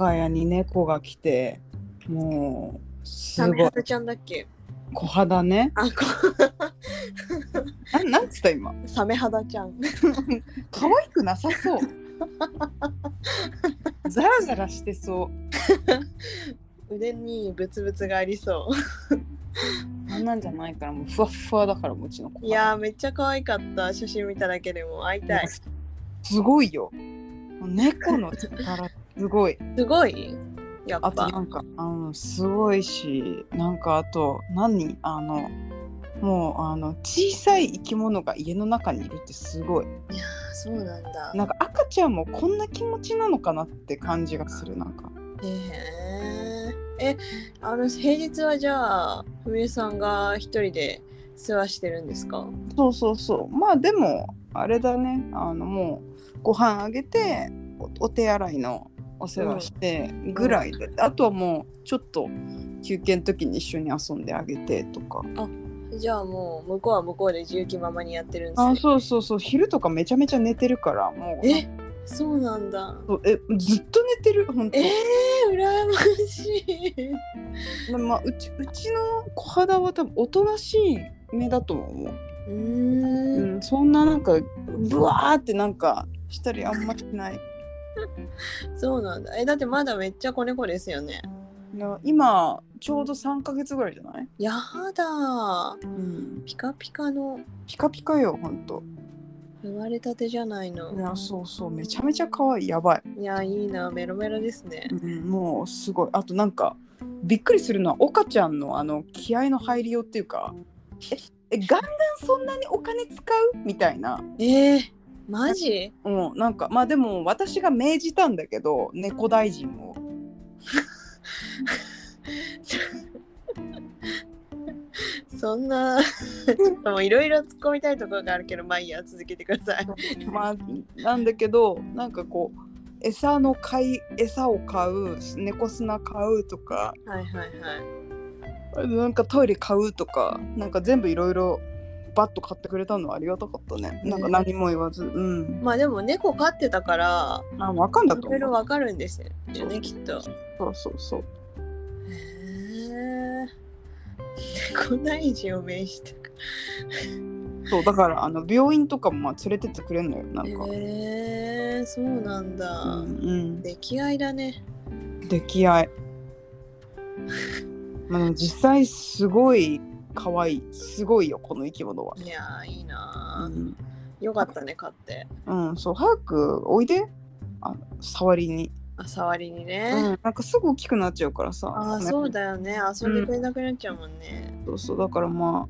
我が家に猫が来てもうすごい。ちゃんだっけ？小肌ね。あこ ななんつった今？サメ肌ちゃん。可愛くなさそう。ザラザラしてそう。腕にブツブツがありそあんなんじゃないからもうふわっふわだからもううちの子ういやーめっちゃ可愛かった。写真見ただけでも会いたい。すごいよ。猫の力すごい。すごい？やっあとなぱんかあのすごいしなんかあと何？あのもうあの小さい生き物が家の中にいるってすごい。いやーそうなんだ。なんか赤ちゃんもこんな気持ちなのかなって感じがするなんか。へええあの平日はじゃあふみれさんが一人で世話してるんですか？そうそうそう。まあでもあれだね。あのもうご飯あげておお手洗いのお世話してぐらいで、あとはもうちょっと休憩の時に一緒に遊んであげてとか。じゃあもう向こうは向こうで自由気ままにやってるんですね。あそうそうそう。昼とかめちゃめちゃ寝てるからもう。えそうなんだ。えずっと寝てる？本当。えー、羨ましい。でまあ、うちうちの小肌は多分おとなしい目だと思う、うーうんん、そんななんかブワーってなんかしたりあんましないそうなんだ。えだってまだめっちゃ子猫ですよね。な今ちょうど3ヶ月ぐらいじゃない、やだ。うん、ピカピカの。ピカピカよほんと。生まれたてじゃないの。いやそうそう。めちゃめちゃ可愛い。やばい、いやいいな。メロメロですね。うん、もうすごい。あとなんかびっくりするのは岡ちゃんのあの気合の入りようっていうかええ元旦そんなにお金使う？みたいな。えー、マジ？うん、なんかまあでも私が命じたんだけど猫大臣を。そんなちょっともういろいろ突っ込みたいところがあるけどまあいいや続けてください。まあなんだけどなんかこう餌の買い餌を買う猫砂買うとか。はいはいはい。なんかトイレ買うとかなんか全部いろいろバッと買ってくれたのはありがたかったね。なんか何も言わず。うん。まあでも猫飼ってたからあ分かんだといろいろ思うわかるんですよねきっと。そうそうそう。へえ猫大臣を命じたかそうだからあの病院とかもまあ連れてってくれんのよなんか、へえそうなんだ、うんうん。出来合いだね。出来合いまあ実際すごい可愛い。すごいよこの生き物は。いやーいいうなー、ん、よかったね飼って。うん、そう早くおいで。あ触りに、あ触りにうね、ん、なんかすぐ大きくなっちゃうからさ。ああそうだよね。遊んでくれなくなっちゃうもんね、そうそうだからま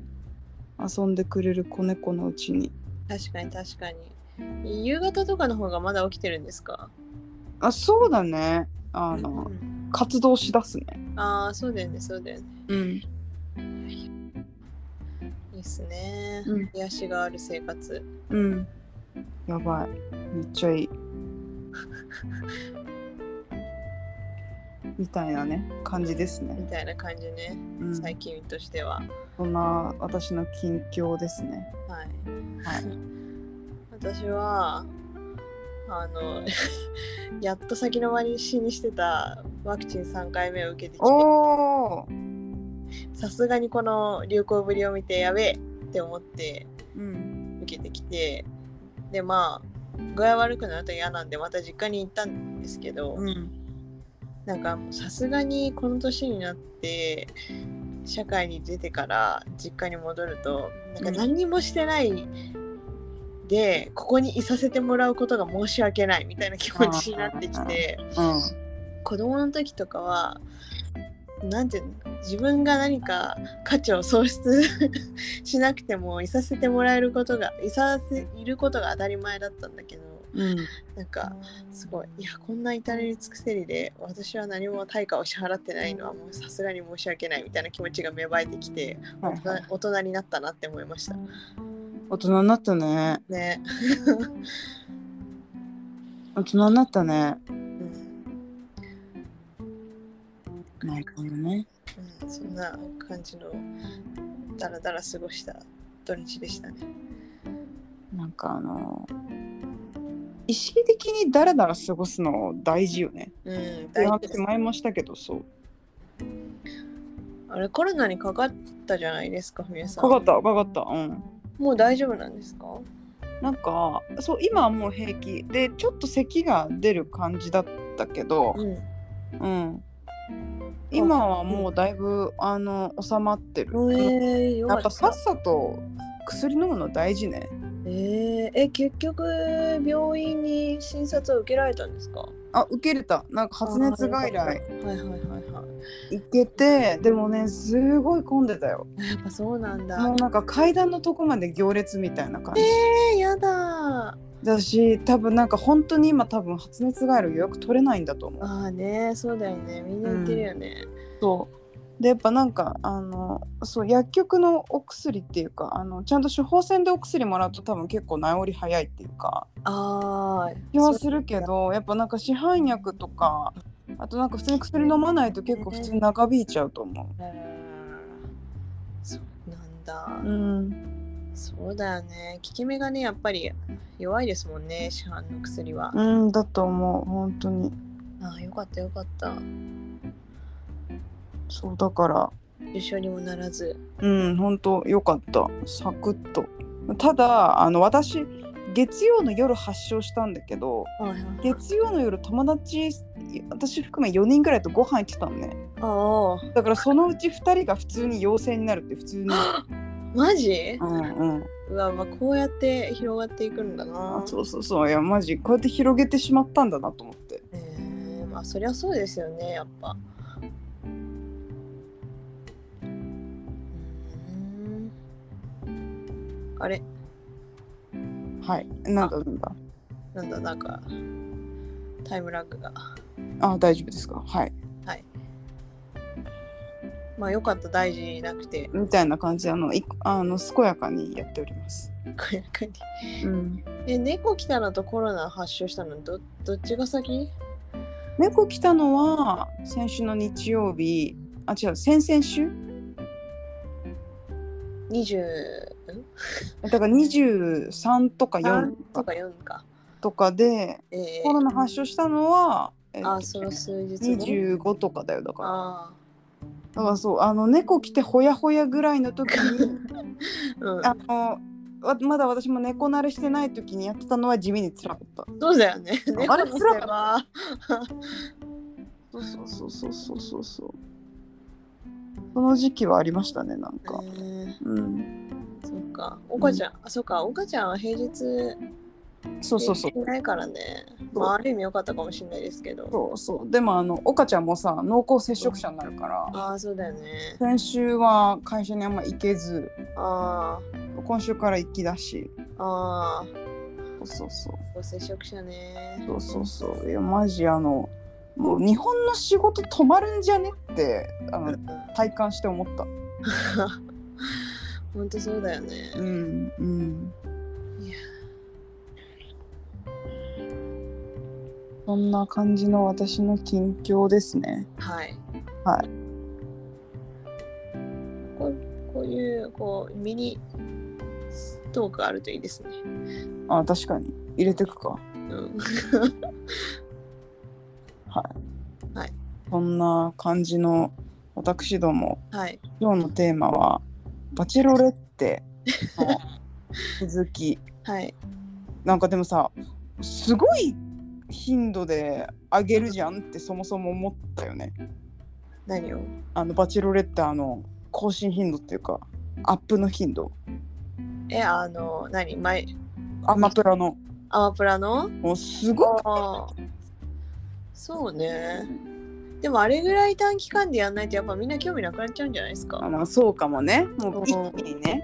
あ遊んでくれる子猫のうちに。確かに確かに。夕方とかの方がまだ起きてるんですか？あそうだね。あの、活動しだすね。ああそうだよねそうだよね。うんいいっすね、うん。癒しがある生活。うん。やばい。めっちゃいい。みたいなね。感じですね。みたいな感じね、うん。最近としては。そんな私の近況ですね。はい。はい。私はあの やっと先延ばしにしてたワクチン3回目を受けてきて。おおさすがにこの流行ぶりを見てやべえって思ってうん。受けてきてでまあ具合悪くなると嫌なんでまた実家に行ったんですけど、うん。なんかさすがにこの年になって社会に出てから実家に戻るとなんか何にもしてないでここにいさせてもらうことが申し訳ないみたいな気持ちになってきてうん。子供の時とかはなんていうの自分が何か価値を喪失 しなくてもいさせてもらえることがいさせいることが当たり前だったんだけどうんなんかすごいいやこんな至れり尽くせりで私は何も対価を支払ってないのはもうさすがに申し訳ないみたいな気持ちが芽生えてきてはいはい。大人になったなって思いました。大人になったね。ね、大人になったねなるほどね。うん、そんな感じのだらだら過ごした土日でしたね。なんかあの意識的にだらだら過ごすの大事よね。うん大事前もしたけどそう。あれコロナにかかったじゃないですか皆さん。かかったかかった。うん。もう大丈夫なんですか？なんかそう今はもう平気。でちょっと咳が出る感じだったけど、うん。うん、今はもうだいぶあの収まってる。えー、やっぱさっさと薬飲むの大事ね。えー、え結局病院に診察を受けられたんですか？あ受けれた。なんか発熱外来。はいはいはいはい。行けてでもねすごい混んでたよ。やっぱそうなんだ。もうなんか階段のとこまで行列みたいな感じ。えー、やだだし多分なんか本当に今多分発熱外来予約取れないんだと思う。ああねそうだよね。みんな言ってるよね、そう。でやっぱなんかあのそう薬局のお薬っていうかあのちゃんと処方箋でお薬もらうと多分結構治り早いっていうか。ああ気はするけどやっぱなんか市販薬とかあとなんか普通に薬飲まないと結構普通に長引いちゃうと思そうなんだ、う。うんそうだよね。効き目がねやっぱり弱いですもんね市販の薬は、うんだと思う本当に。ああよかったよかった。そうだから。重症にもならず。うん本当よかった。サクッと。ただあの私月曜の夜発症したんだけど月曜の夜友達私含め4人ぐらいとご飯行ってたのね。だからそのうち2人が普通に陽性になるって普通に マジ？うんうん。うわ、まあ、こうやって広がっていくんだな。あそうそうそう。いやマジこうやって広げてしまったんだなと思って。え。ー、まあそりゃそうですよねやっぱ。うーん。あれ？はい。なんだなんだ？なんだなんかタイムラグが。あ大丈夫ですか？はいまあよかった大事なくて。みたいな感じであのいあの健やかにやっております。こやかに。うん。え猫来たのとコロナ発症したの？どどっちが先？猫来たのは先週の日曜日。あ違う先々週 ?20 だから23とか4 3とか4か、とかでえーコロナ発症したのは、えっとあその数日後？25とかだよだから。あだからそうあの猫来てほやほやぐらいの時にー うん。あのわまだ私も猫慣れしてない時にやってたのは地味に辛かった。そうだよね。あれ辛かった。話 そうそうそうそうそうそう。そうその時期はありましたねなんか。えー。うん。そっか。岡ちゃん、あそっか。岡ちゃんは平日そうそうそう。いないからね。まあある意味良かったかもしれないですけど。そうそう。でもあの岡ちゃんもさ濃厚接触者になるからああそうだよね。先週は会社にあんま行けずあ今週から行きだし。あああそうそうそう。ご接触者ね。そうそうそう。いやマジあのもう日本の仕事止まるんじゃねってあの体感して思った。ほんとそうだよね、うんうんそんな感じの私の近況ですね。はい。はい。こうこういうこうミニトークあるといいですね。あ確かに。入れてくか。うん。そんな感じの私ども。はい。今日のテーマはバチェロレッテの 続き。はい。なんかでもさすごい頻度であげるじゃんってそもそも思ったよね。何を？あのバチェロレッテあの更新頻度っていうかアップの頻度。えあの何？前？アマプラの。アマプラの？もうすごく。そうね。でもあれぐらい短期間でやんないとやっぱみんな興味なくなっちゃうんじゃないですか？あまあそうかもね。もう一うん。気にね、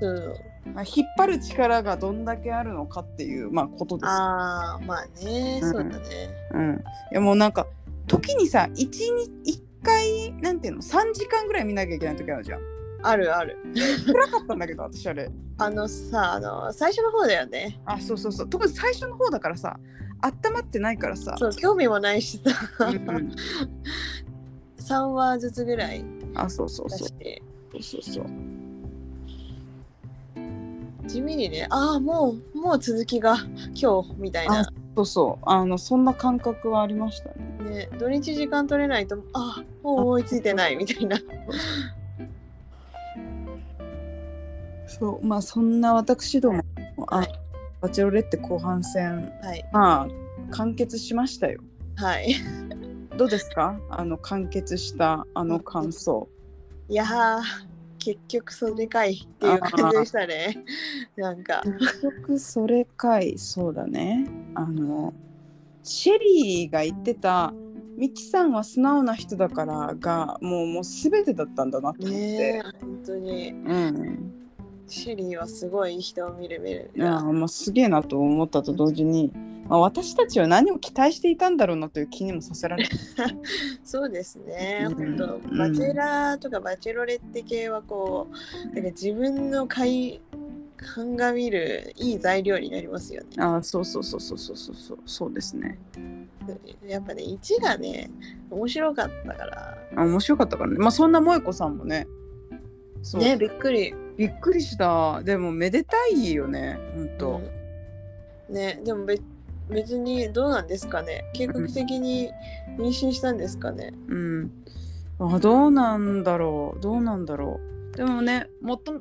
そうまあ、引っ張る力がどんだけあるのかっていうまあことです。ああまあねうん。そうだね。うん、いやもうなんか時にさ1日1回なんていうの3時間ぐらい見なきゃいけない時あるじゃん。あるある。辛かったんだけど私あれ。あのさあの最初の方だよね。あそうそうそう。特に最初の方だからさ温まってないからさ。そう興味もないしさ、うんうん。3話ずつぐらいあそうそうそう。そうそうそう地味にねああもうもう続きが今日みたいな。そうそう。あのそんな感覚はありましたね。ね土日時間取れないとあもう追いついてないみたいな。そうまあそんな私ども、あはい。バチェロレッテ後半戦はい。まあ完結しましたよ。はい。どうですか？あの完結したあの感想。いやー結局それかいっていう感じでしたね。なんか。結局それかいそうだね。あのシェリーが言ってたミキさんは素直な人だからがもうもう全てだったんだなと思って、ね本当に。うん。シェリーはすごい人を見る見るいやもうすげえなと思ったと同時に、まあ、私たちは何を期待していたんだろうなという気にもさせられ そうですね、うん、本当バチェラーとかバチェロレッテ系はこうなんか自分の買い鑑みるいい材料になりますよね。あそうそうそうそうそうそうそうですね。やっぱね1がね面白かったから。あ面白かったからね。まあそんな萌子さんもね。そうねびっくり。びっくりした。でもめでたいよね本当、うん。ねでも別にどうなんですかね？計画的に妊娠したんですかね？うん、あどうなんだろう。どうなんだろう。でもねもと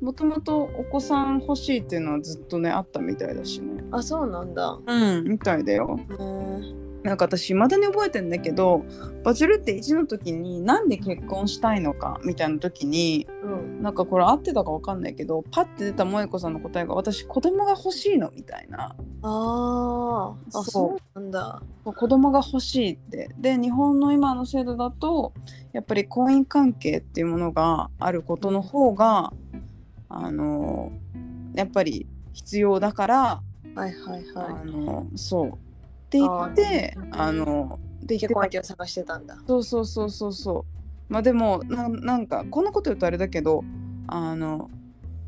もともとお子さん欲しいっていうのはずっとねあったみたいだしね。あそうなんだ。うんみたいだよ。うんなんか私未だに覚えてんだけどバチェルって1の時になんで結婚したいのかみたいな時にうん。なんかこれ合ってたか分かんないけどパッて出た萌子さんの答えが私子供が欲しいのみたいな。あー。あそう。なんだ。子供が欲しいって。で日本の今の制度だとやっぱり婚姻関係っていうものがあることの方があのやっぱり必要だから、はいはいはあのそうって言ってあので結婚相手を探してたんだ。そうそうそうそうそうまあでもななんかこんなこと言うとあれだけどあの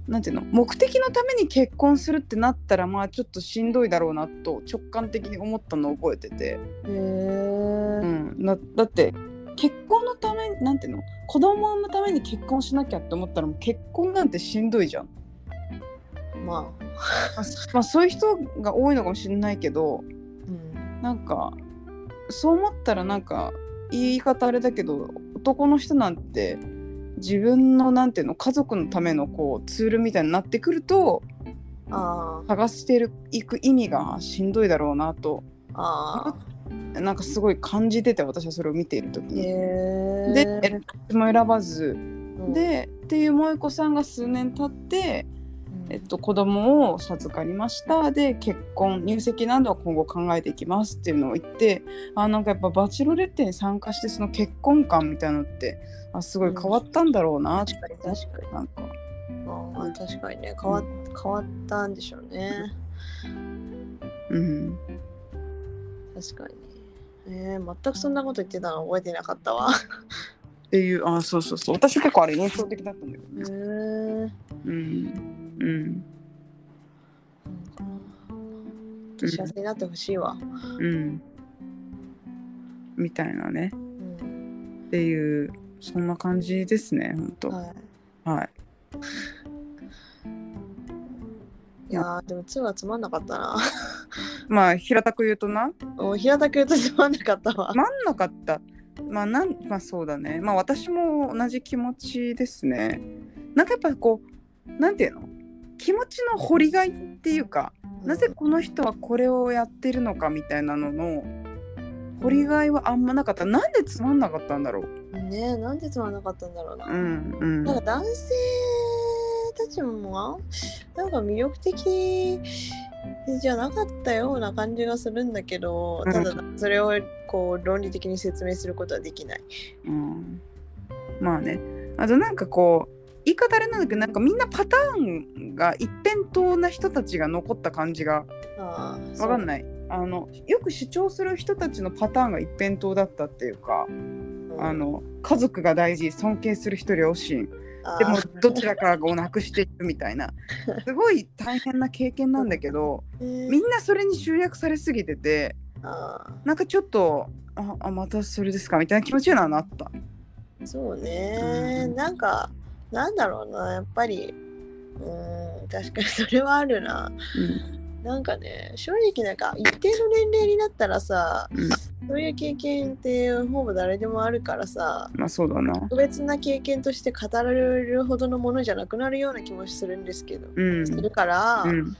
なんていうの？目的のために結婚するってなったらまあちょっとしんどいだろうなと直感的に思ったのを覚えてて、へえ。うん、なだって結婚のためなんていうの？子供を産むために結婚しなきゃって思ったらもう結婚なんてしんどいじゃん。まあ。まあまあ、そういう人が多いのかもしれないけどうんなんかそう思ったらなんか言い方あれだけど男の人なんて自分のなんていうの家族のためのこうツールみたいになってくるとあー。探してるいく意味がしんどいだろうなと。あなんかすごい感じてて私はそれを見ている時ー。に。でも選ばず。うん、でっていう萌子さんが数年経って、うんえっと、子供を授かりましたで結婚入籍などは今後考えていきますっていうのを言ってあなんかやっぱバチェロレッテに参加してその結婚観みたいなのってあすごい変わったんだろうなって、確かに確かに。なんかああ確かにね変わ変わったんでしょうね。うん確かに。えー、全くそんなこと言ってたの覚えてなかったわ。っていうあそうそうそう私結構あれ印象的だったんだよへねえ。うんうん幸せになってほしいわ。うんみたいなねうん。っていうそんな感じですねほんとはい。はいいやーでも2はつまんなかったな。まあ平たく言うとな平たく言うとつまんなかったわ。まんなかった。まあなんまあそうだね。まあ私も同じ気持ちですね。なんかやっぱこうなんていうの？気持ちの掘りがいっていうか、なぜこの人はこれをやってるのかみたいなのの掘りがいはあんまなかった。なんでつまんなかったんだろう。ねえなんでつまんなかったんだろうな。うんうんなんか男性たちもなんか魅力的じゃなかったような感じがするんだけどただそれをこう論理的に説明することはできない。うん。まあね。あとなんかこう言い方あれなんだけどなんかみんなパターンが一辺倒な人たちが残った感じがああわかんない。あのよく主張する人たちのパターンが一辺倒だったっていうか、うん。あの家族が大事尊敬する人両親。でもどちらかをなくしていくみたいな。すごい大変な経験なんだけどえーみんなそれに集約されすぎててあなんかちょっとああまたそれですかみたいな気持ちにはなった。ーそうね、うん。なんかなんだろうなやっぱり。うん確かにそれはあるな。なんかね正直なんか一定の年齢になったらさ、うん。そういう経験ってほぼ誰でもあるからさまあそうだな。特別な経験として語られるほどのものじゃなくなるような気もするんですけど、うん。するから、うん。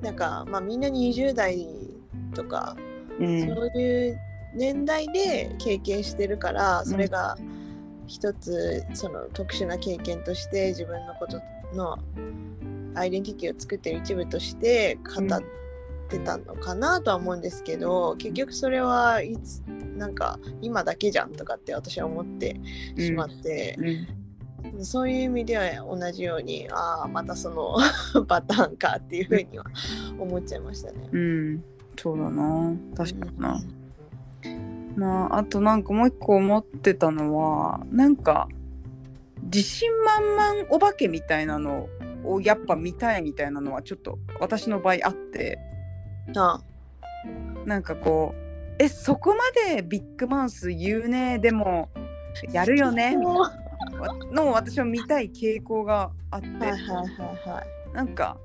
なんかまあみんな20代とか、うんそういう年代で経験してるからそれが一つその特殊な経験として自分のことのアイデンティティを作ってる一部として語ってたのかなとは思うんですけど結局それはいつなんか今だけじゃんとかって私は思ってしまって、うん。そういう意味では同じようにああまたその パターンかっていうふうには思っちゃいましたね。うん。そうだな。確かになまああとなんかもう一個思ってたのはなんか自信満々お化けみたいなのをやっぱ見たいみたいなのはちょっと私の場合あってあなんかこうえそこまでビッグマウス言うねでもやるよね みたいなのを私は見たい傾向があって、はいはいはいはい。なんか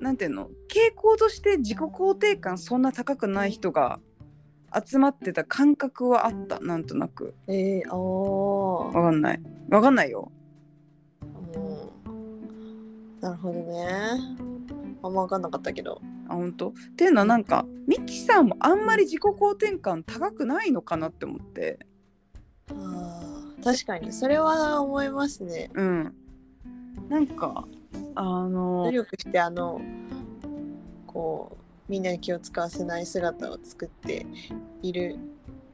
なんていうの傾向として自己肯定感そんな高くない人が集まってた感覚はあったなんとなく。えー、おー。わかんない。わかんないよ。うん。なるほどね。あんま分かんなかったけど。あ本当っていうのはなんかミキさんもあんまり自己肯定感高くないのかなって思って。あー。確かに。それは思いますね。うん。なんかあの努力してあのこうみんなに気を使わせない姿を作っている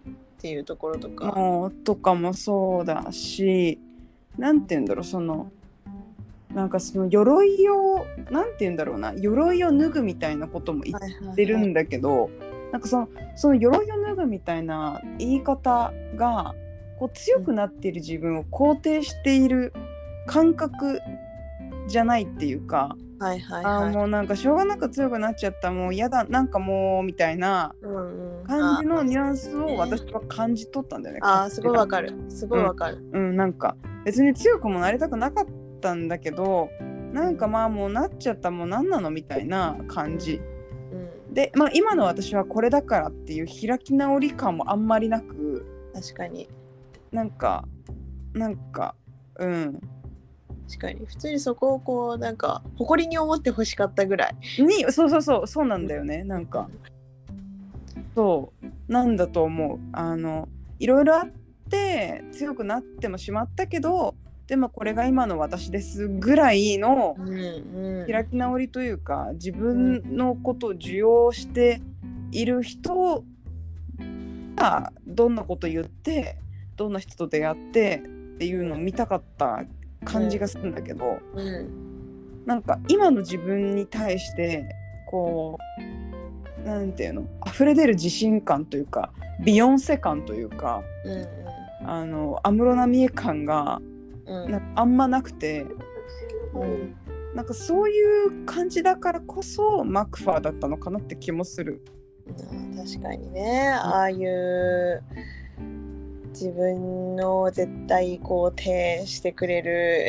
っていうところとか。もうとかもそうだしなんて言うんだろうそのなんかその鎧をなんて言うんだろうな鎧を脱ぐみたいなことも言ってるんだけど、なんかそのその鎧を脱ぐみたいな言い方がこう強くなっている自分を肯定している感覚じゃないっていうか、はいはいあはい。ーもうなんかしょうがなく強くなっちゃったもう嫌だなんかもうみたいなうんうん感じのニュアンスをね私は感じ取ったんだよね。あーすごいわかる。すごいわかる。うん、なんか別に強くもなりたくなかったんだけどなんかまあもうなっちゃったもう何なのみたいな感じうん、でまあ今の私はこれだからっていう開き直り感もあんまりなく確かになんかなんかうん確かに。普通にそこをこうなんか誇りに思ってほしかったぐらい。にそうそうそう。そうなんだよね。なんか。そう。なんだと思う。あのいろいろあって強くなってもしまったけどでもこれが今の私ですぐらいの開き直りというか自分のことを受容している人がどんなこと言ってどんな人と出会ってっていうのを見たかった感じがするんだけど、うん。なんか今の自分に対してこうなんていうの？溢れ出る自信感というかビヨンセ感というかうん。あの安室奈美恵感があんまなくて。うん。なんかそういう感じだからこそマクファーだったのかなって気もする。うん確かにね。ああいう自分の絶対肯定してくれる。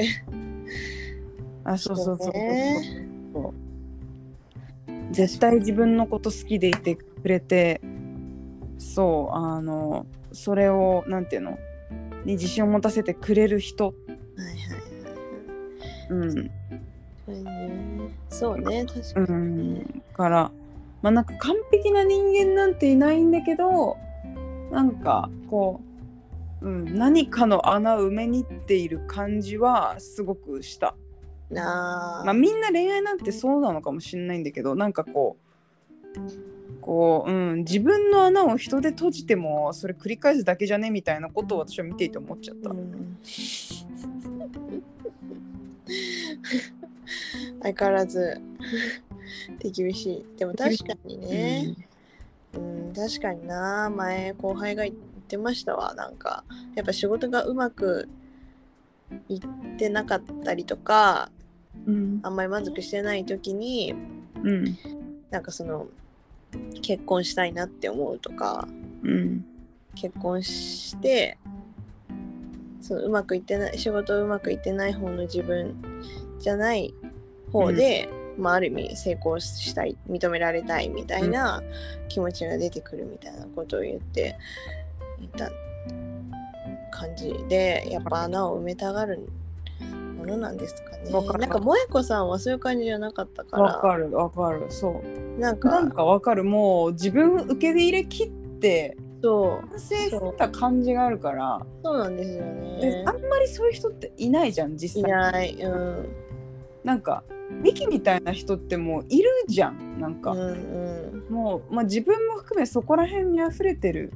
あ、そうそうそうそう。ねそう絶対自分のこと好きでいてくれて、そう、あの、それを、なんていうの？に自信を持たせてくれる人。はいはいうん。はいね。そうね確うかにね。ん。から、まあなんか完璧な人間なんていないんだけど、なんかこう、うん、何かの穴を埋めに行っている感じはすごくした。なあ。まあ、みんな恋愛なんてそうなのかもしれないんだけどなんかこうこう、うん、自分の穴を人で閉じてもそれ繰り返すだけじゃねみたいなことを私は見ていて思っちゃった。うん。相変わらず。手厳しい。でも確かにね、うん、確かにな。前後輩が言ってましたわ。なんかやっぱ仕事がうまくいってなかったりとかうん。あんまり満足してない時にうん。なんかその結婚したいなって思うとかうん。結婚してそのうまくいってない仕事うまくいってない方の自分じゃない方でまあ、ある意味成功したい認められたいみたいな気持ちが出てくるみたいなことを言っていた感じでやっぱ穴を埋めたがるものなんですかね。わかるなんか萌子さんはそういう感じじゃなかったかわからるわかるそうなんかなんかわかるもう自分受け入れ切ってそう完成した感じがあるからそうなんですよでねあ。んまりそういう人っていないじゃん実い際ない。うん。なんかミキみたいな人ってもういるじゃんなんか、うんうん。もう、まあ、自分も含めそこら辺に溢れてる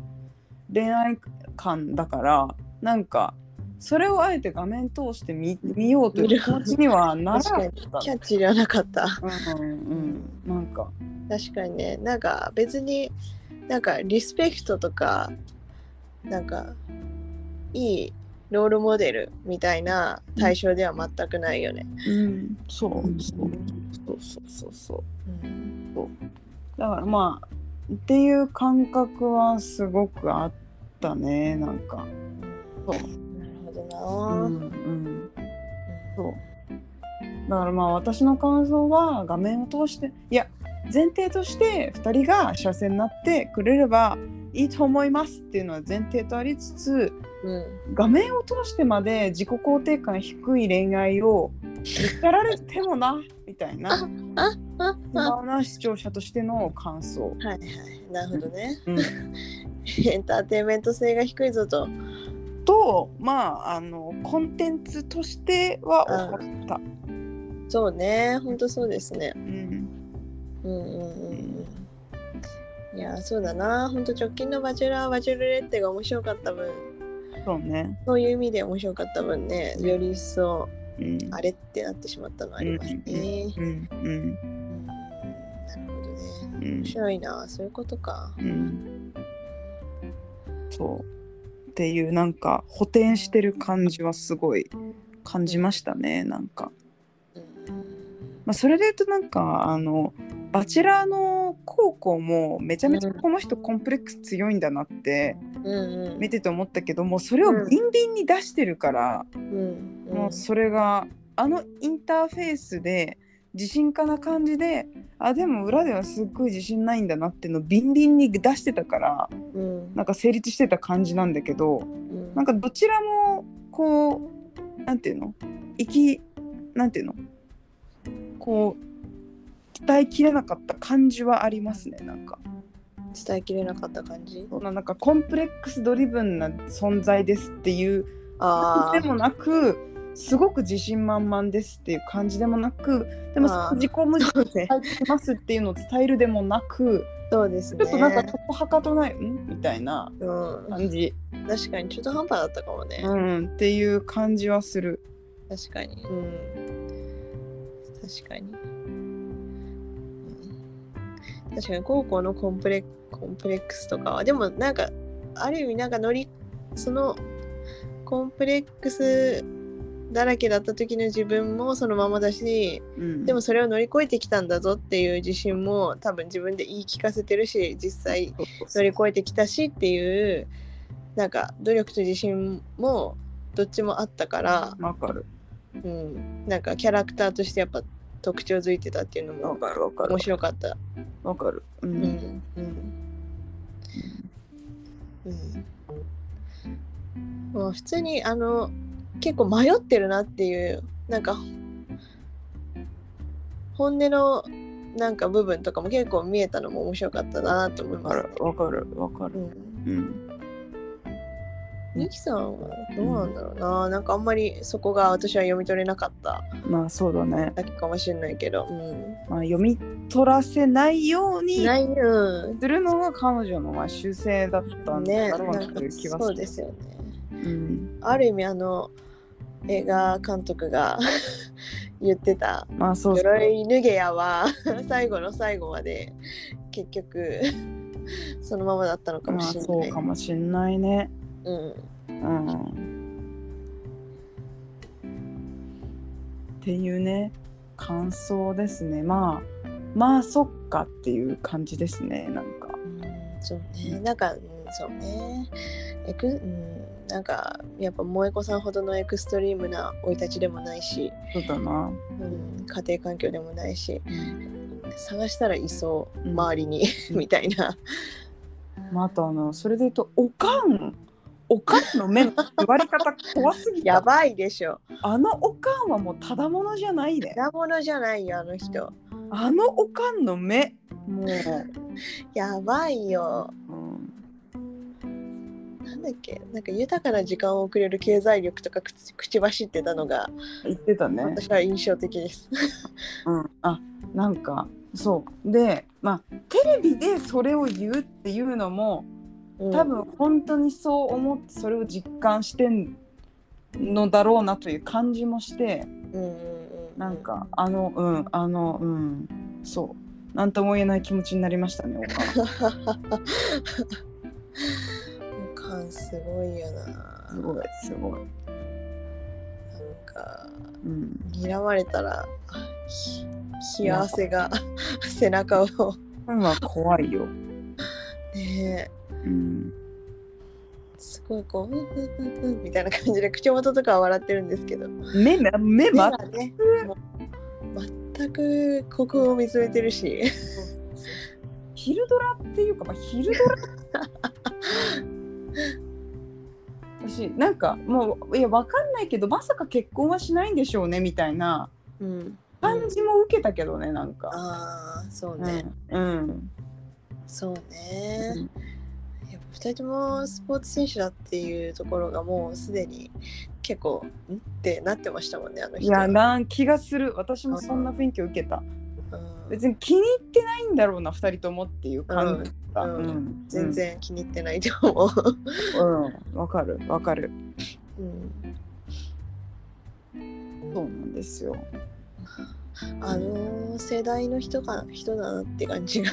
恋愛観だからなんかそれをあえて画面通して見見ようという気持ちにはならなかったキャッチではなかった。うんうんうんなんか。確かにね。なんか別になんかリスペクトとかなんかいいロールモデルみたいな対象では全くないよね。うん。そうそう。そう。そう。そう。そう。うん。だからまあっていう感覚はすごくあったねなんか。そう。なるほどうな。んうん。そう。だからまあ私の感想は画面を通していや前提として2人が幸せになってくれればいいと思いますっていうのは前提とありつつうん。画面を通してまで自己肯定感低い恋愛をやられてもなみたいなああ今な視聴者としての感想。はいはい。なるほどね。うん エンターテインメント性が低いぞと。とまああのコンテンツとしては思った。そうね。ほんとそうですね。うんうんうんうんうん。いや、そうだな。ほんと直近のバチェラー、バチェロレッテが面白かった分、そうね。そういう意味で面白かった分ね、より一層、うんあれってなってしまったのはありますね。うんなるほどね。うん面白いな。そういうことか。うんそうっていうなんか補填してる感じはすごい感じましたねなんか。うんまあ、それで言うとなんかあのバチェラーの高校もめちゃめちゃこの人コンプレックス強いんだなってうんうん。見てて思ったけどもそれをビンビンに出してるから、うんうん。もうそれがあのインターフェースで自信家な感じであでも裏ではすっごい自信ないんだなっていうのをビンビンに出してたからうん。なんか成立してた感じなんだけどうん。なんかどちらもこうなんていうの？生きなんていうの？こう伝えきれなかった感じはありますねなんか伝えきれなかった感じ？そんななんかコンプレックスドリブンな存在ですっていうあでもなくすごく自信満々ですっていう感じでもなくでも自己矛盾を伝えてますっていうのを伝えるでもなくあそうですね。ちょっとなんかそこはかとないん？みたいなうん、感じ、確かにちょっと半端だったかもね、うん、っていう感じはする。確かに。うん。確かに、うん、確かに高校のコンプレコンプレックスとかはでもなんかある意味なんか乗りそのコンプレックスだらけだった時の自分もそのままだしうん、でもそれを乗り越えてきたんだぞっていう自信も多分自分で言い聞かせてるし実際乗り越えてきたしっていうなんか努力と自信もどっちもあったから、わかる。うん、なんかキャラクターとしてやっぱ特徴づいてたっていうのわもかるわかる面白かった。わかる。ううんんうんうんもう普通にあの結構迷ってるなっていうなんか本音のなんか部分とかも結構見えたのも面白かったなと思います、ねわかる。わかるわかる。うんうん。ミキさんはどうなんだろうな、なんかあんまりそこが私は読み取れなかったまあそうだね。だけかもしれないけど、うん、まあ読み取らせないようにするのが彼女のまあ修正だったんねだろうなという気はそうですよねうん。ある意味あの映画監督が 言ってたまあそう。鎧脱げやは 最後の最後まで結局そのままだったのかもまあしれない。そうかもしんないね。うんうん。っていうね感想ですね。まあまあそっかっていう感じですねなんか。うんそうねなんか、うんそうねエク、うん、なんかやっぱ萌子さんほどのエクストリームな生い立ちでもないし、そうだな。うん、家庭環境でもないし探したらいそううん周りに、みたいなまあ、あとあのそれで言うとおかんおかんの目の言われ方怖すぎた。やばいでしょ。あのおかんはもうただものじゃないね。果物じゃないよあの人。あのおかんの目もう、やばいよ。うん、なんだっけ？なんか豊かな時間を送れる経済力とか口口走ってたのが言ってたね。私は印象的です。うん、あなんかそう。でまあテレビでそれを言うっていうのも多分本当にそう思ってそれを実感してんのだろうなという感じもしてうんうんうんなんかあのうんあのうん。そう。なんとも言えない気持ちになりましたねおかん。おかんすごいよな。すごいすごい、なんかうん、睨まれたらひ冷や汗が 背中を。うんは怖いよ、ねえうん、すごいこううんうんうんうんみたいな感じで口元とかは笑ってるんですけど。目目目がね全く。ここを見つめてるし。昼ドラっていうか、まあ、昼ドラ。私なんかもういやわかんないけどまさか結婚はしないんでしょうねみたいな。うん。感じも受けたけどねなんか。ああそううね、ん。うん。そうね、やっぱ2人ともスポーツ選手だっていうところがもうすでに結構ん？ってなってましたもんねあのい人やなん気がする。私もそんな雰囲気を受けた。うん。別に気に入ってないんだろうな2人ともっていう感じだうんうん。全然気に入ってないと思う、うんうん。わかる。わかる。うん、そうなんですよ。あの世代の人か人だなって感じが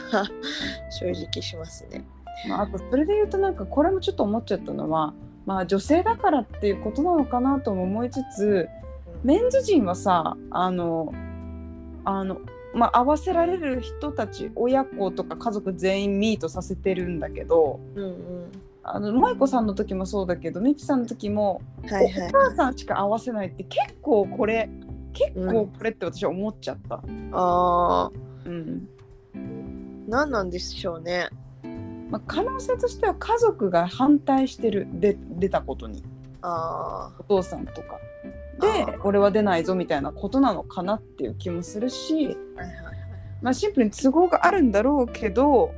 正直しますね。まあ、あとそれで言うとなんかこれもちょっと思っちゃったのはまあ女性だからっていうことなのかなとも思いつつメンズ陣はさあのあのまあ合わせられる人たち親子とか家族全員ミートさせてるんだけどうんうん、あの萌子さんの時もそうだけどみちさんの時も、はいはいお。母さんしか合わせないって結構これ結構これって私は思っちゃった。ああうん何なんでしょうね。まあ、可能性としては家族が反対してる。で出たことに。あお父さんとか。あでー俺は出ないぞみたいなことなのかなっていう気もするし。まあ、シンプルに都合があるんだろうけど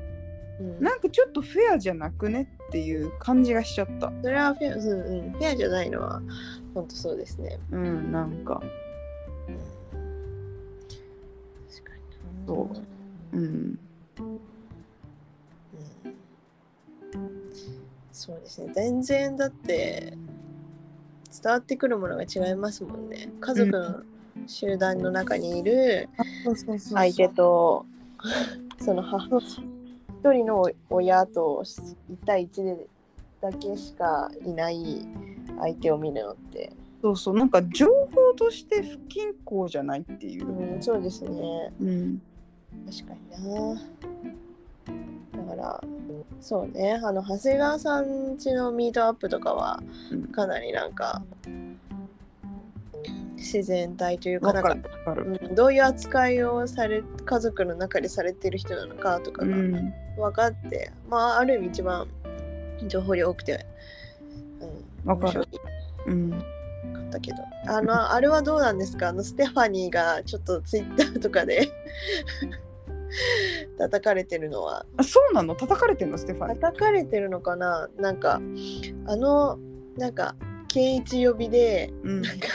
うん、なんかちょっとフェアじゃなくねっていう感じがしちゃった。それはフェア,、うんうん、フェアじゃないのは本当そうですね。うん、なんか、うん、確かにな。そう。うん、うんそうですね。全然だって伝わってくるものが違いますもんね。家族の集団の中にいる相手と その母一人の親と1対1でだけしかいない相手を見るのって、そうそう。なんか情報として不均衡じゃないっていう。うん、そうですね。うん。確かにな。だからそうね。あの長谷川さんちのミートアップとかはうん。かなりなんか自然体というかわか。うんどういう扱いをされ家族の中でされてる人なのかとかがうん、分かって、まあある意味一番情報量多くて、うん、わかる。うん、かったけど。あのあれはどうなんですか？あのステファニーがちょっとツイッターとかで 叩かれてるのは。あそうなの？叩かれてんの？ステファニー。叩かれてるのかな？なんかあのなんか健一呼びでうん。なんか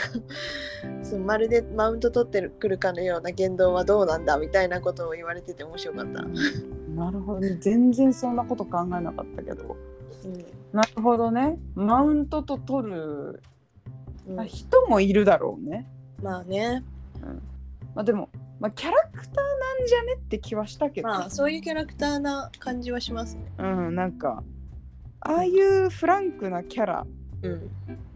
そうまるでマウント取ってくるかのような言動はどうなんだ？みたいなことを言われてて面白かった。なるほどね。全然そんなこと考えなかったけど。うん。なるほどね。マウントと取るうん。あ人もいるだろうね、まあねまあ、でも、まあ、キャラクターなんじゃねって気はしたけど、まあそういうキャラクターな感じはしますね。うんなんかああいうフランクなキャラうん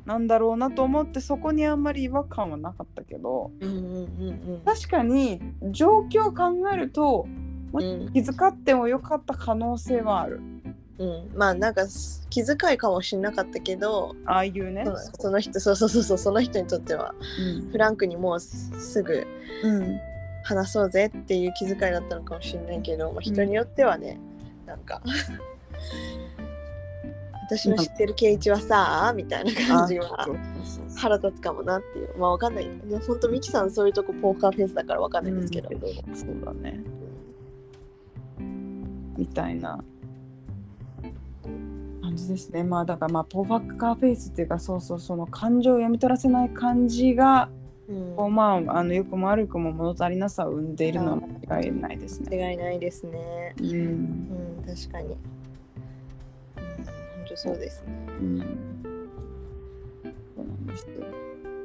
なんだろうなと思ってそこにあんまり違和感はなかったけどうんうんうん確かに状況を考えるとうんうん気遣ってもよかった可能性はある。うん、まあなんかす気遣いかもしれなかったけど、ああいうね。そその人そうそうそうそうその人にとってはうん。フランクにもうすすぐうん。話そうぜっていう気遣いだったのかもしれないけど、まあ、人によってはね、なんか 私の知ってる圭一はさみたいな感じは腹立つかもなっていう。まあわかんない。で本当ミキさんそういうとこポーカーフェイスだからわかんないですけど、うん。そうだね。みたいな感じですね。まあだからまあポーカーフェイスっていうかそうそうその感情を読み取らせない感じがうん。こうまああの良くも悪くも物足りなさを生んでいるのは間違いないですね。間違いないですね。うん。うん確かに、うん、本当そうですね。うん。そうなんですよ。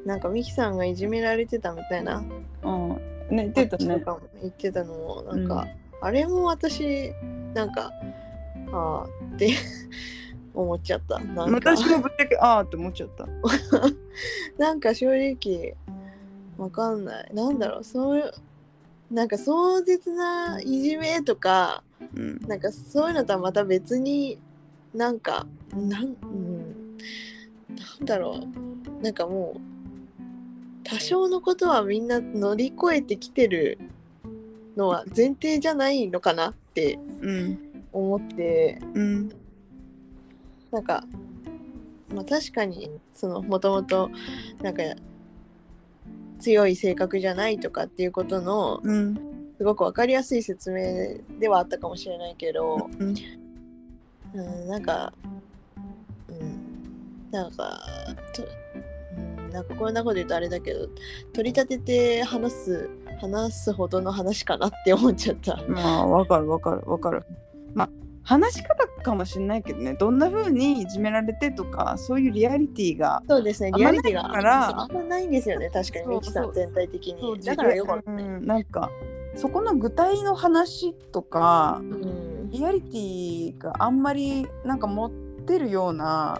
なんかミキさんがいじめられてたみたいな。うん。ね言ってたね。言ってたのもなんか、あれも私なんかああって思っちゃった。なんか。私もぶっちゃけああって思っちゃった。なんか正直わかんない。なんだろう。そういうなんか壮絶ないじめとかうん。なんかそういうのとはまた別になんかなん,、うん、なんだろう。なんかもう多少のことはみんな乗り越えてきてるのは前提じゃないのかなってうん。思って。うんなんかまあ確かにそのもともとなんか強い性格じゃないとかっていうことのうんすごく分かりやすい説明ではあったかもしれないけど、うん、なんか、うん、なんかと、なんかこんなこと言うとあれだけど取り立てて話す話すほどの話かなって思っちゃった。まあわかるわかるわかる。まあ話し方かもしれないけどね。どんな風にいじめられてとかそういうリアリティがそうですね、リアリティがあんまないんですよね、確かに、ミキさん全体的に。だからよかった。ね。うんなんかそこの具体の話とかうん。リアリティがあんまりなんか持ってるような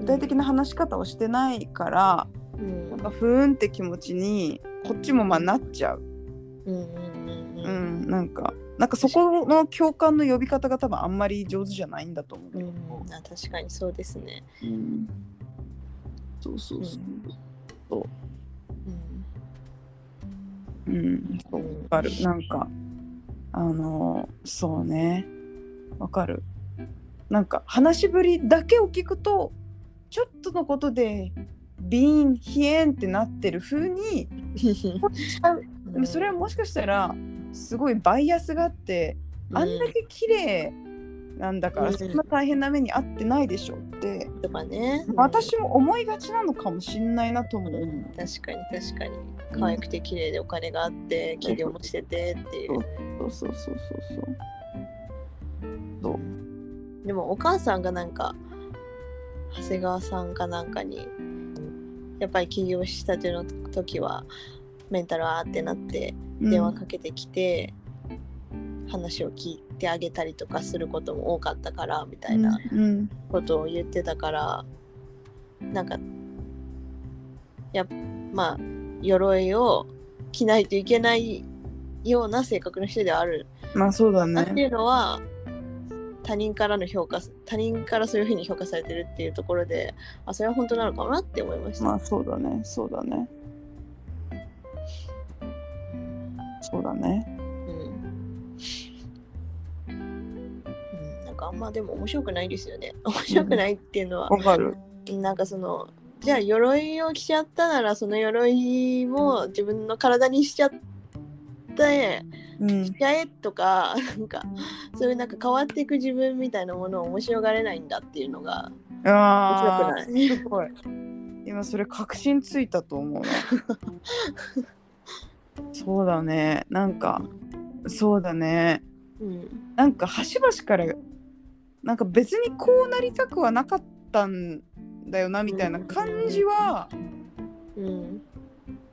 具体的な話し方をしてないから、うん。なんかふーんって気持ちにこっちもまあなっちゃう。うん。うん、なんかなんかそこの共感の呼び方が多分あんまり上手じゃないんだと思うけど。うんあ確かにそうですね。うんそうそうそう。うんうん、そうわかる。なんか、あのーそうね。わかる。なんか、話しぶりだけを聞くと、ちょっとのことで、ビーン、ヒエンってなってる風に 思っちゃう。でもそれはもしかしたら、すごいバイアスがあって、あんだけ綺麗なんだから、うんそんな大変な目に遭ってないでしょって、とかね。私も思いがちなのかもしんないなと思う。確かに確かに。可愛くて綺麗でお金があって、企業もしててっていう。そうそうそうそうそう。そう。でもお母さんがなんか、長谷川さんかなんかに、やっぱり起業したての時は、メンタルあーってなって、電話かけてきて、話を聞いてあげたりとかすることも多かったからみたいなうんことを言ってたから、なんかやまあ鎧を着ないといけないような性格の人ではあるまあそうだね。なっていうのは他人からの評価他人からそういうふうに評価されてるっていうところであそれは本当なのかなって思いました。まあそうだね。そうだね。そうだね。うんうんなんかあんまでも面白くないですよね。面白くないっていうのは、わかる。なんかそのじゃあ鎧を着ちゃったならその鎧も自分の体にしちゃってうんし。ちゃえとかなんかそういうなんか変わっていく自分みたいなものを面白がれないんだっていうのがああ、面白くないすごい。今それ確信ついたと思うな。そうだね。なんか、そうだね。うんなんか端々から、なんか別にこうなりたくはなかったんだよなみたいな感じは、うん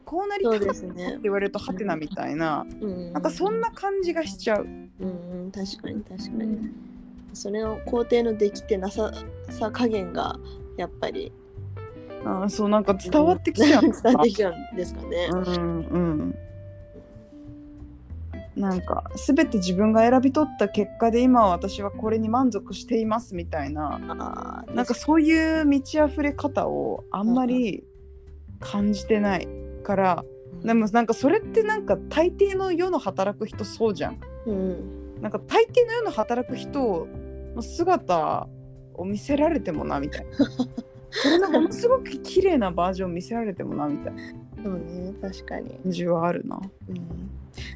こうなりたかったって。言われるとハテナみたいな、うんなんかそんな感じがしちゃう。うんうん確かに確かに。それを肯定のできてなささ加減がやっぱりあーそうなんか伝わってきちゃう。伝わってきちゃうんですかね。うんうん。なんか全て自分が選び取った結果で今は私はこれに満足していますみたいななんかそういう満ち溢れ方をあんまり感じてないからでもなんかそれってなんか大抵の世の働く人そうじゃん。うんなんか大抵の世の働く人の姿を見せられてもなみたいな。それのものすごく綺麗なバージョン見せられてもなみたいなそうね確かに、感じはあるな。うん、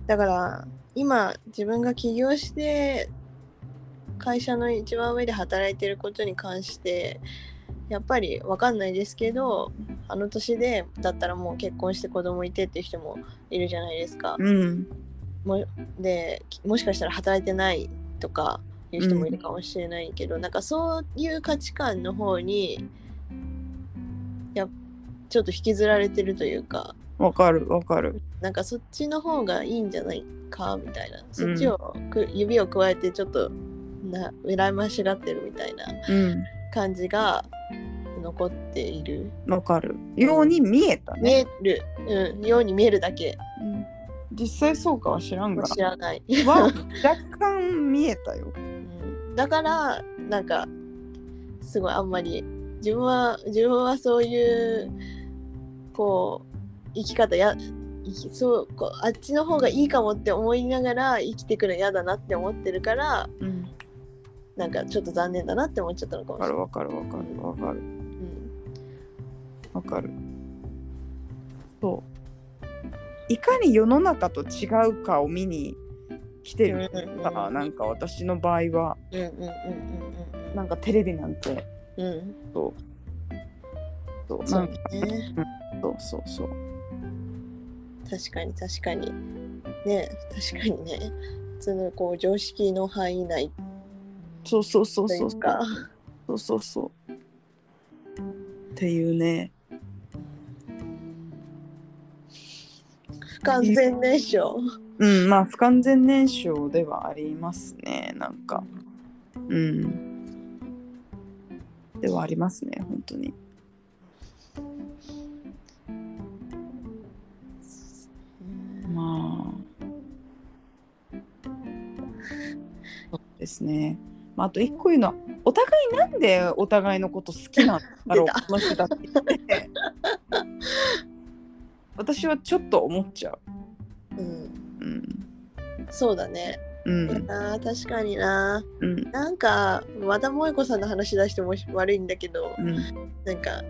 だから今自分が起業して会社の一番上で働いてることに関してやっぱり分かんないですけどあの年でだったらもう結婚して子供いてっていう人もいるじゃないですか。うん。もでもしかしたら働いてないとかいう人もいるかもしれないけど、なんかそういう価値観の方にやちょっと引きずられてるというかわかるわかる。なんかそっちの方がいいんじゃないかみたいなそっちをく、指を加えてちょっとな羨ましがってるみたいなうん。感じが残っているわかる。ように見えた見ね。える、うん、ように見えるだけうん実際そうかは知らんが。知らない。は若干見えたよ。うんだからなんかすごいあんまり自分は自分はそういうこう生き方やそうこうあっちの方がいいかもって思いながら生きてくの嫌だなって思ってるからうん。なんかちょっと残念だなって思っちゃったのかもしれない。わかるわかるわかるわかるうんわかる。そう。いかに世の中と違うかを見に来てるから、なんか私の場合は、うんうんうんうんなんかテレビなんて、うんうんそう。そう、そうなんかねそうそうそう。確かに確かにね確かにねそのこう常識の範囲内そうそうそうそうそうそうそう。っていうね。不完全燃焼うん、まあ不完全燃焼ではありますね、なんか。うん。ではありますね、本当に。ですね。まあ、あと一個言うのは、お互いなんでお互いのこと好きなんだろうこの人だって言って。私はちょっと思っちゃう。うんうん。そうだね。うん。な確かにな。うん。なんか和田萌子さんの話出しても悪いんだけど、うん。なんか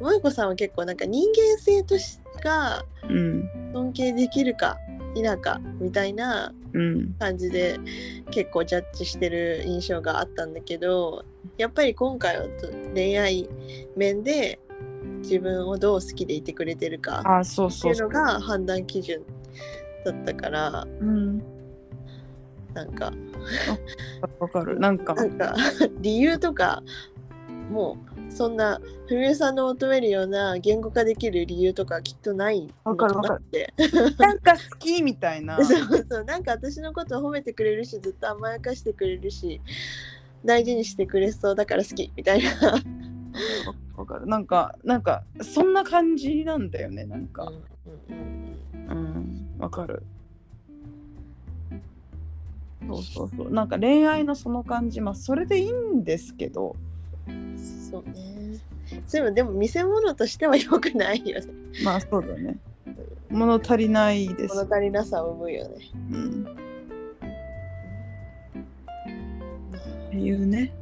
萌子さんは結構なんか人間性としかうん。尊敬できるか否かみたいなうん。感じで結構ジャッジしてる印象があったんだけどやっぱり今回は恋愛面で自分をどう好きでいてくれてるかって。いうのが判断基準だったからうん。なんかわかる。な、んか 理由とかもうそんな古江さんの求めるような言語化できる理由とかきっとないのわかるわかるなってなんか好きみたいな。そうそうなんか私のことを褒めてくれるしずっと甘やかしてくれるし大事にしてくれそうだから好きみたいな。わかる。なんか、なんか、そんな感じなんだよね、なんか。うんわかる。そうそうそう。なんか恋愛のその感じ、まあ、それでいいんですけど、うんそうね。そういえばでも見せ物としては良くないよね。まあ、そうだね。物足りないです。物足りなさを生むよね。うん。っていうね。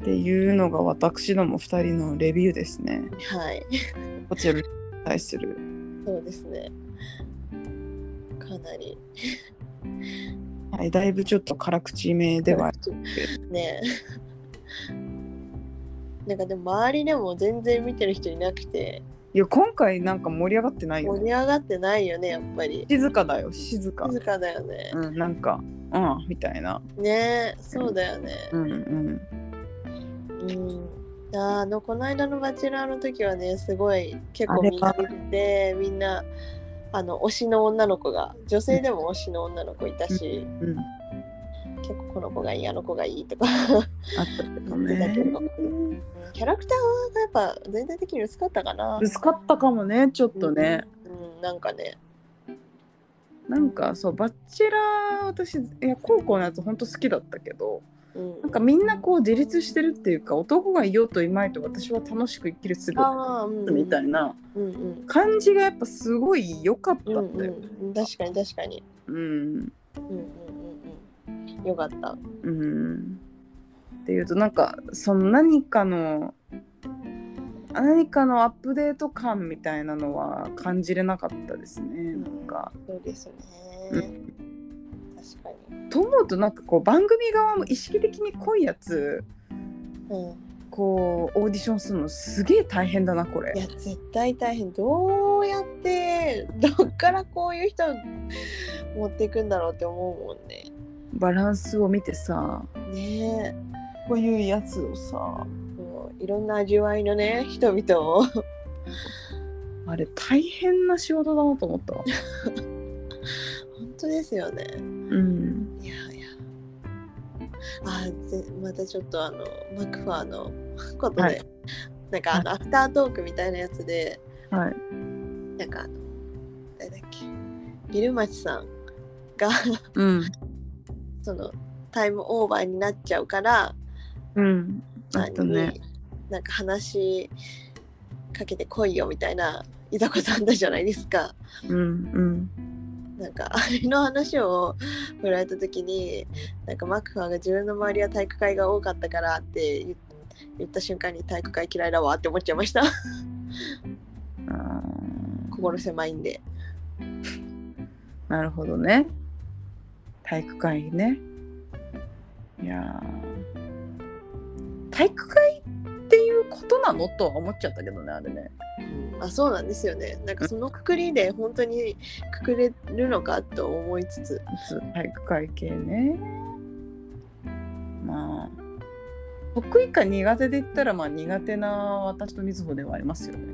っていうのが私ども2人のレビューですね。な。はい。こちらに対する。そうですね。かなり。はい、だいぶちょっと辛口めでは。ね。なんかでも周りでも全然見てる人いなくて。いや、今回なんか盛り上がってないよね。盛り上がってないよねやっぱり。静かだよ、静か。静かだよね、うん、なんか、うん、みたいな。ねそうだよね。うんうん。うん。あのこの間のバチェラーの時はねすごい結構みんな見ててみんなあの推しの女の子が女性でも推しの女の子いたし、うん。結構この子がいいあの子がいいとか。あったけどねどキャラクターがやっぱ全体的に薄かったかな。薄かったかもねちょっとね、うん、なんかね。なんかそうバッチェラー私いや高校のやつほんと好きだったけどうん、なんかみんなこう自立してるっていうか男がいようといまいと私は楽しく生きるすべみたいなうんうん。感じがやっぱすごい良かったうんんだよ。うん、確かに確かに。うん、うんうんうんうん。よかった。うん、っていうとなんかその何かの何かのアップデート感みたいなのは感じれなかったですねなんか。そうですね。う確かに。と思うとなんかこう番組側も意識的に濃いやつうん。こうオーディションするのすげえ大変だなこれい。や絶対大変どうやって どっからこういう人持っていくんだろうって思うもんね。バランスを見てさねえこういうやつをさいろんな味わいのね人々をあれ大変な仕事だなと思ったわ。本当ですよね。うん。いやいやあぜまたちょっとあのマクファーのことで、はいなんかあの、アフタートークみたいなやつではい。なんかあの誰だっけビルマチさんがうん。そのタイムオーバーになっちゃうからうん。あったね。になんか話しかけてこいよみたいないざこざあんだじゃないですか。うん。うん。なんかあれの話を振られた時になんかマクファーが自分の周りは体育会が多かったからって言言った瞬間に体育会嫌いだわって思っちゃいました心狭いんでなるほどね。体育会ね。いやー体育会っていうことなのとは思っちゃったけどね、あれね。あそうなんですよねなんかそのくくりで本当にくくれるのかと思いつつつ体育会系ね。まあ、得意か苦手で言ったら、まあ苦手な私とみずほではありますよね。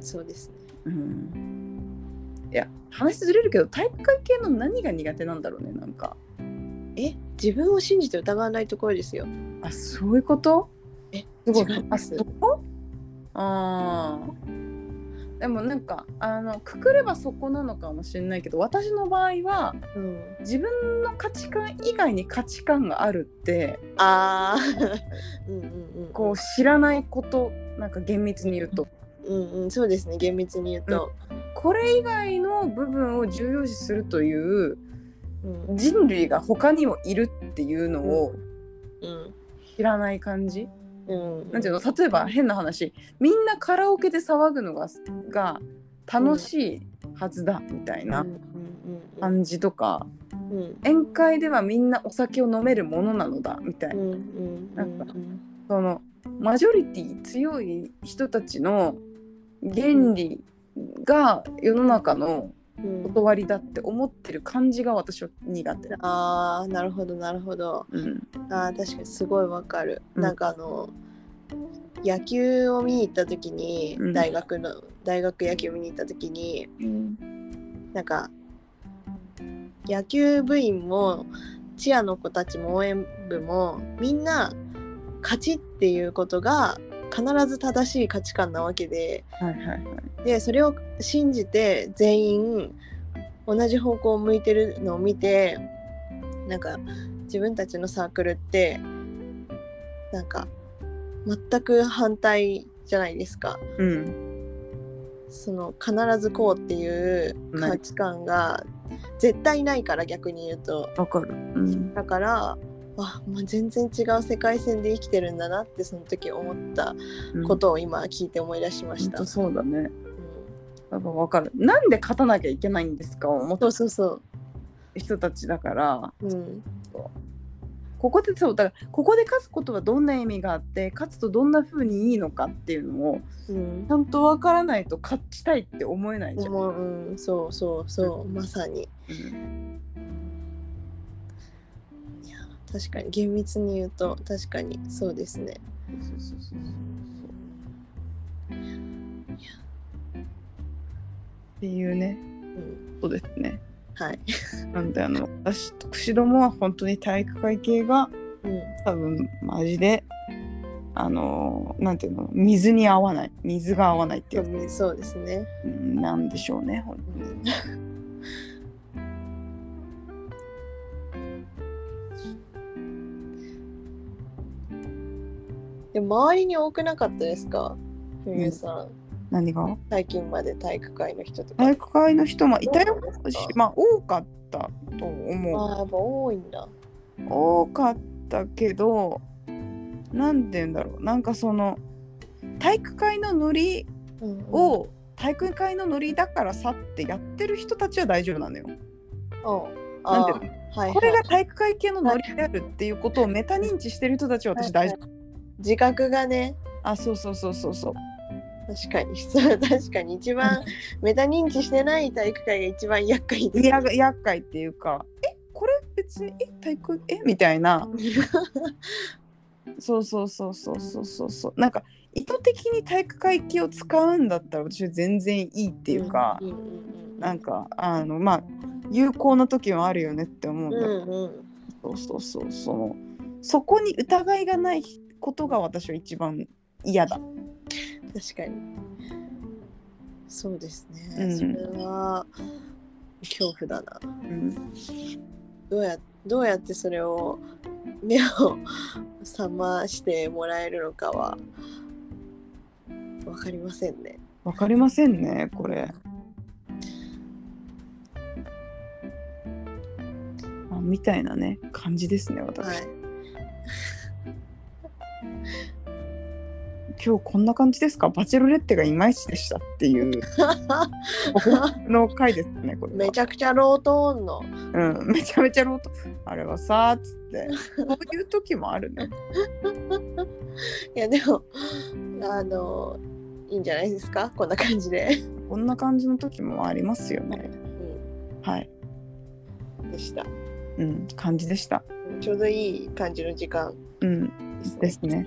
そうですねうん。いや、話ずれるけど、体育会系の何が苦手なんだろうね、なんか。え？自分を信じて疑わないところですよあ、そういうこと？えすごい違い。あ、ます。そこああ。でもなんかあのくくればそこなのかもしれないけど私の場合はうん。自分の価値観以外に価値観があるってあー。うんうんうんこう知らないことなんか厳密に言うと。うんうんそうですね厳密に言うと、これ以外の部分を重要視するといううん。人類が他にもいるっていうのをうん。知らない感じ？うんなんていうの？例えば変な話。みんなカラオケで騒ぐのがが楽しいはずだみたいな感じとか。宴会ではみんなお酒を飲めるものなのだみたいな、なんかそのマジョリティ強い人たちの原理が世の中のうん断りだって思ってる感じが私は苦手。だ。あーなるほどなるほど。うん。あー確かにすごいわかる、うん。なんかあの野球を見に行った時に、うん。大学の大学野球見に行った時になんか野球部員もチアの子たちも応援部もみんな勝ちっていうことが必ず正しい価値観なわけではいはいはい。でそれを信じて全員同じ方向を向いてるのを見てなんか自分たちのサークルってなんか全く反対じゃないですか。うんその必ずこうっていう価値観が絶対ないから逆に言うとわかる。うんだからあ、まあ、全然違う世界線で生きてるんだなってその時思ったうんことを今聞いて思い出しました。ほんとそうだね。うんやっぱわかる。なんで勝たなきゃいけないんですか？思ったそうそうそ人たちだから。う。うんここでそうだからここで勝つことはどんな意味があって勝つとどんな風にいいのかっていうのをうんちゃんと分からないと勝ちたいって思えないじゃん。もううん、そうそうそう、まさに。うん確かに厳密に言うと確かにそうですね。そうそうそうそうっていうねうん、そうですね。はい。なんであの私と串どもは本当に体育会系がうん。多分マジであのなんていうの水に合わない水が合わないっていうかそうですね。うんなんでしょうね本当にでも周りに多くなかったですか？ふみさん。何が？最近まで体育会の人とか。体育会の人もいたよ。まあ多かったと思う。ああ、やっぱ多いんだ。多かったけどなんて言うんだろう。なんかその体育会のノリを体育会のノリだからさってやってる人たちは大丈夫なのよ。なんていうの？はいこれが体育会系のノリであるっていうことをメタ認知してる人たちは私大丈夫。自覚がね、あそうそうそうそうそう。確かに、確かに。一番メタ認知してない体育会が一番厄介です。や厄介っていうかえこれ別にえ体育えみたいな。そうそうそうそうそうそう。そうなんか意図的に体育会系を使うんだったら私は全然いいっていうか、うんうんうん、なんかあのまあ有効な時もあるよねって思うんだけど、うんうん、そうそうそう。そのそこに疑いがないことが私は一番嫌だ。確かに。そうですね。うんそれは恐怖だな。うん、どうやどうやってそれを目を覚ましてもらえるのかはわかりませんね。わかりませんねこれ。あみたいなね感じですね私、はい。今日こんな感じですか？バチェロレッテがいまいちでしたっていう。の回ですねこれは。めちゃくちゃロートーンの。うん、めちゃめちゃロートあれはさーっつって。そういう時もあるね。いやでもあのいいんじゃないですか？こんな感じで。こんな感じの時もありますよね。はい。うん、でした。うん感じでした。ちょうどいい感じの時間。うんですね。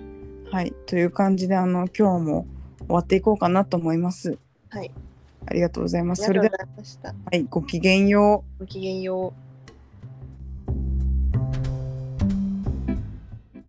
はいという感じであの今日も終わっていこうかなと思いますはい。ありがとうございますそれでは。はいごきげんようごきげんよう。